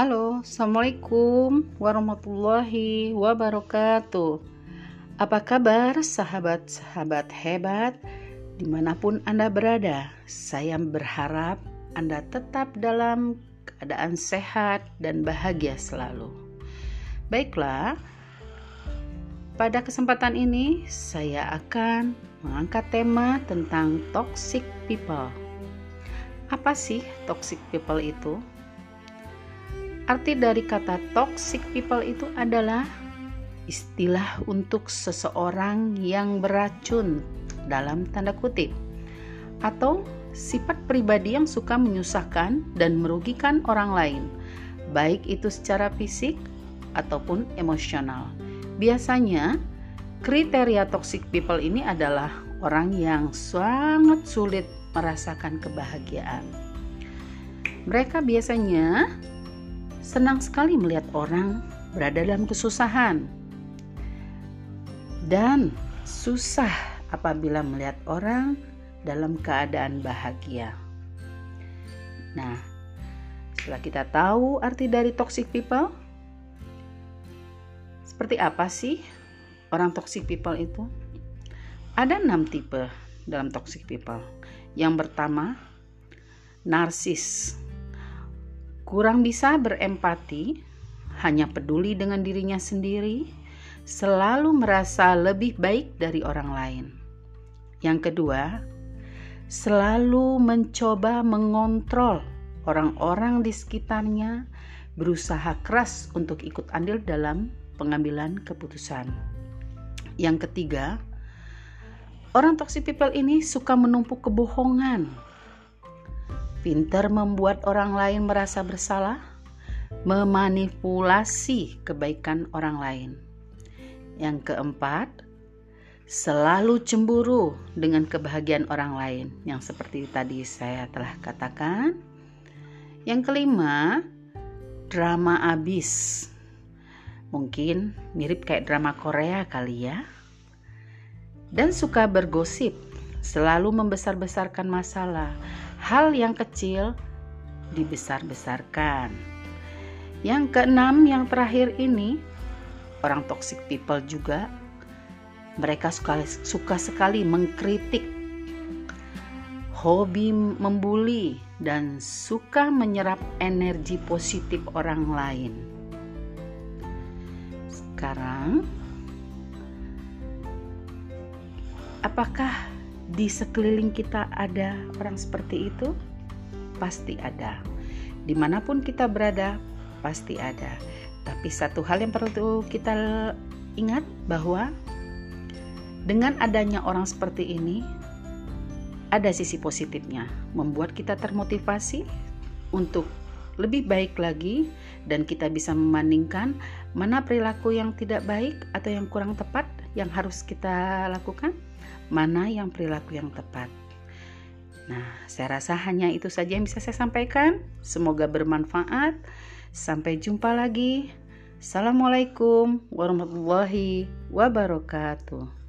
Halo, Assalamualaikum warahmatullahi wabarakatuh. Apa kabar sahabat-sahabat hebat? Di mana pun Anda berada Saya berharap Anda tetap dalam keadaan sehat dan bahagia selalu. Baiklah, pada kesempatan ini saya akan mengangkat tema tentang toxic people. Apa sih toxic people itu? Arti dari kata toxic people itu adalah istilah untuk seseorang yang beracun dalam tanda kutip atau sifat pribadi yang suka menyusahkan dan merugikan orang lain, baik itu secara fisik ataupun emosional. Biasanya kriteria toxic people ini adalah orang yang sangat sulit merasakan kebahagiaan. Mereka biasanya senang sekali melihat orang berada dalam kesusahan dan susah apabila melihat orang dalam keadaan bahagia. Nah, setelah kita tahu arti dari toxic people, seperti apa sih orang toxic people itu? Ada enam tipe dalam toxic people. Yang pertama, narsis. Kurang bisa berempati, hanya peduli dengan dirinya sendiri, selalu merasa lebih baik dari orang lain. Yang kedua, selalu mencoba mengontrol orang-orang di sekitarnya, berusaha keras untuk ikut andil dalam pengambilan keputusan. Yang ketiga, Orang toxic people ini suka menumpuk kebohongan. Pintar membuat orang lain merasa bersalah, memanipulasi kebaikan orang lain. Yang keempat, selalu cemburu dengan kebahagiaan orang lain, yang seperti tadi saya telah katakan. Yang kelima, drama abis. Mungkin mirip kayak drama Korea kali ya dan suka bergosip, selalu membesar-besarkan masalah. Hal yang kecil dibesar-besarkan. Yang keenam, yang terakhir ini, orang toxic people juga mereka suka, suka sekali mengkritik, hobi membuli, dan suka menyerap energi positif orang lain. Sekarang, Apakah di sekeliling kita ada orang seperti itu? Pasti ada. Di mana pun kita berada, pasti ada. Tapi satu hal yang perlu kita ingat bahwa dengan adanya orang seperti ini, ada sisi positifnya, membuat kita termotivasi untuk lebih baik lagi, dan kita bisa membandingkan mana perilaku yang tidak baik atau yang kurang tepat yang harus kita lakukan mana yang perilaku yang tepat. Nah, saya rasa hanya itu saja yang bisa saya sampaikan. Semoga bermanfaat. Sampai jumpa lagi. Assalamualaikum warahmatullahi wabarakatuh.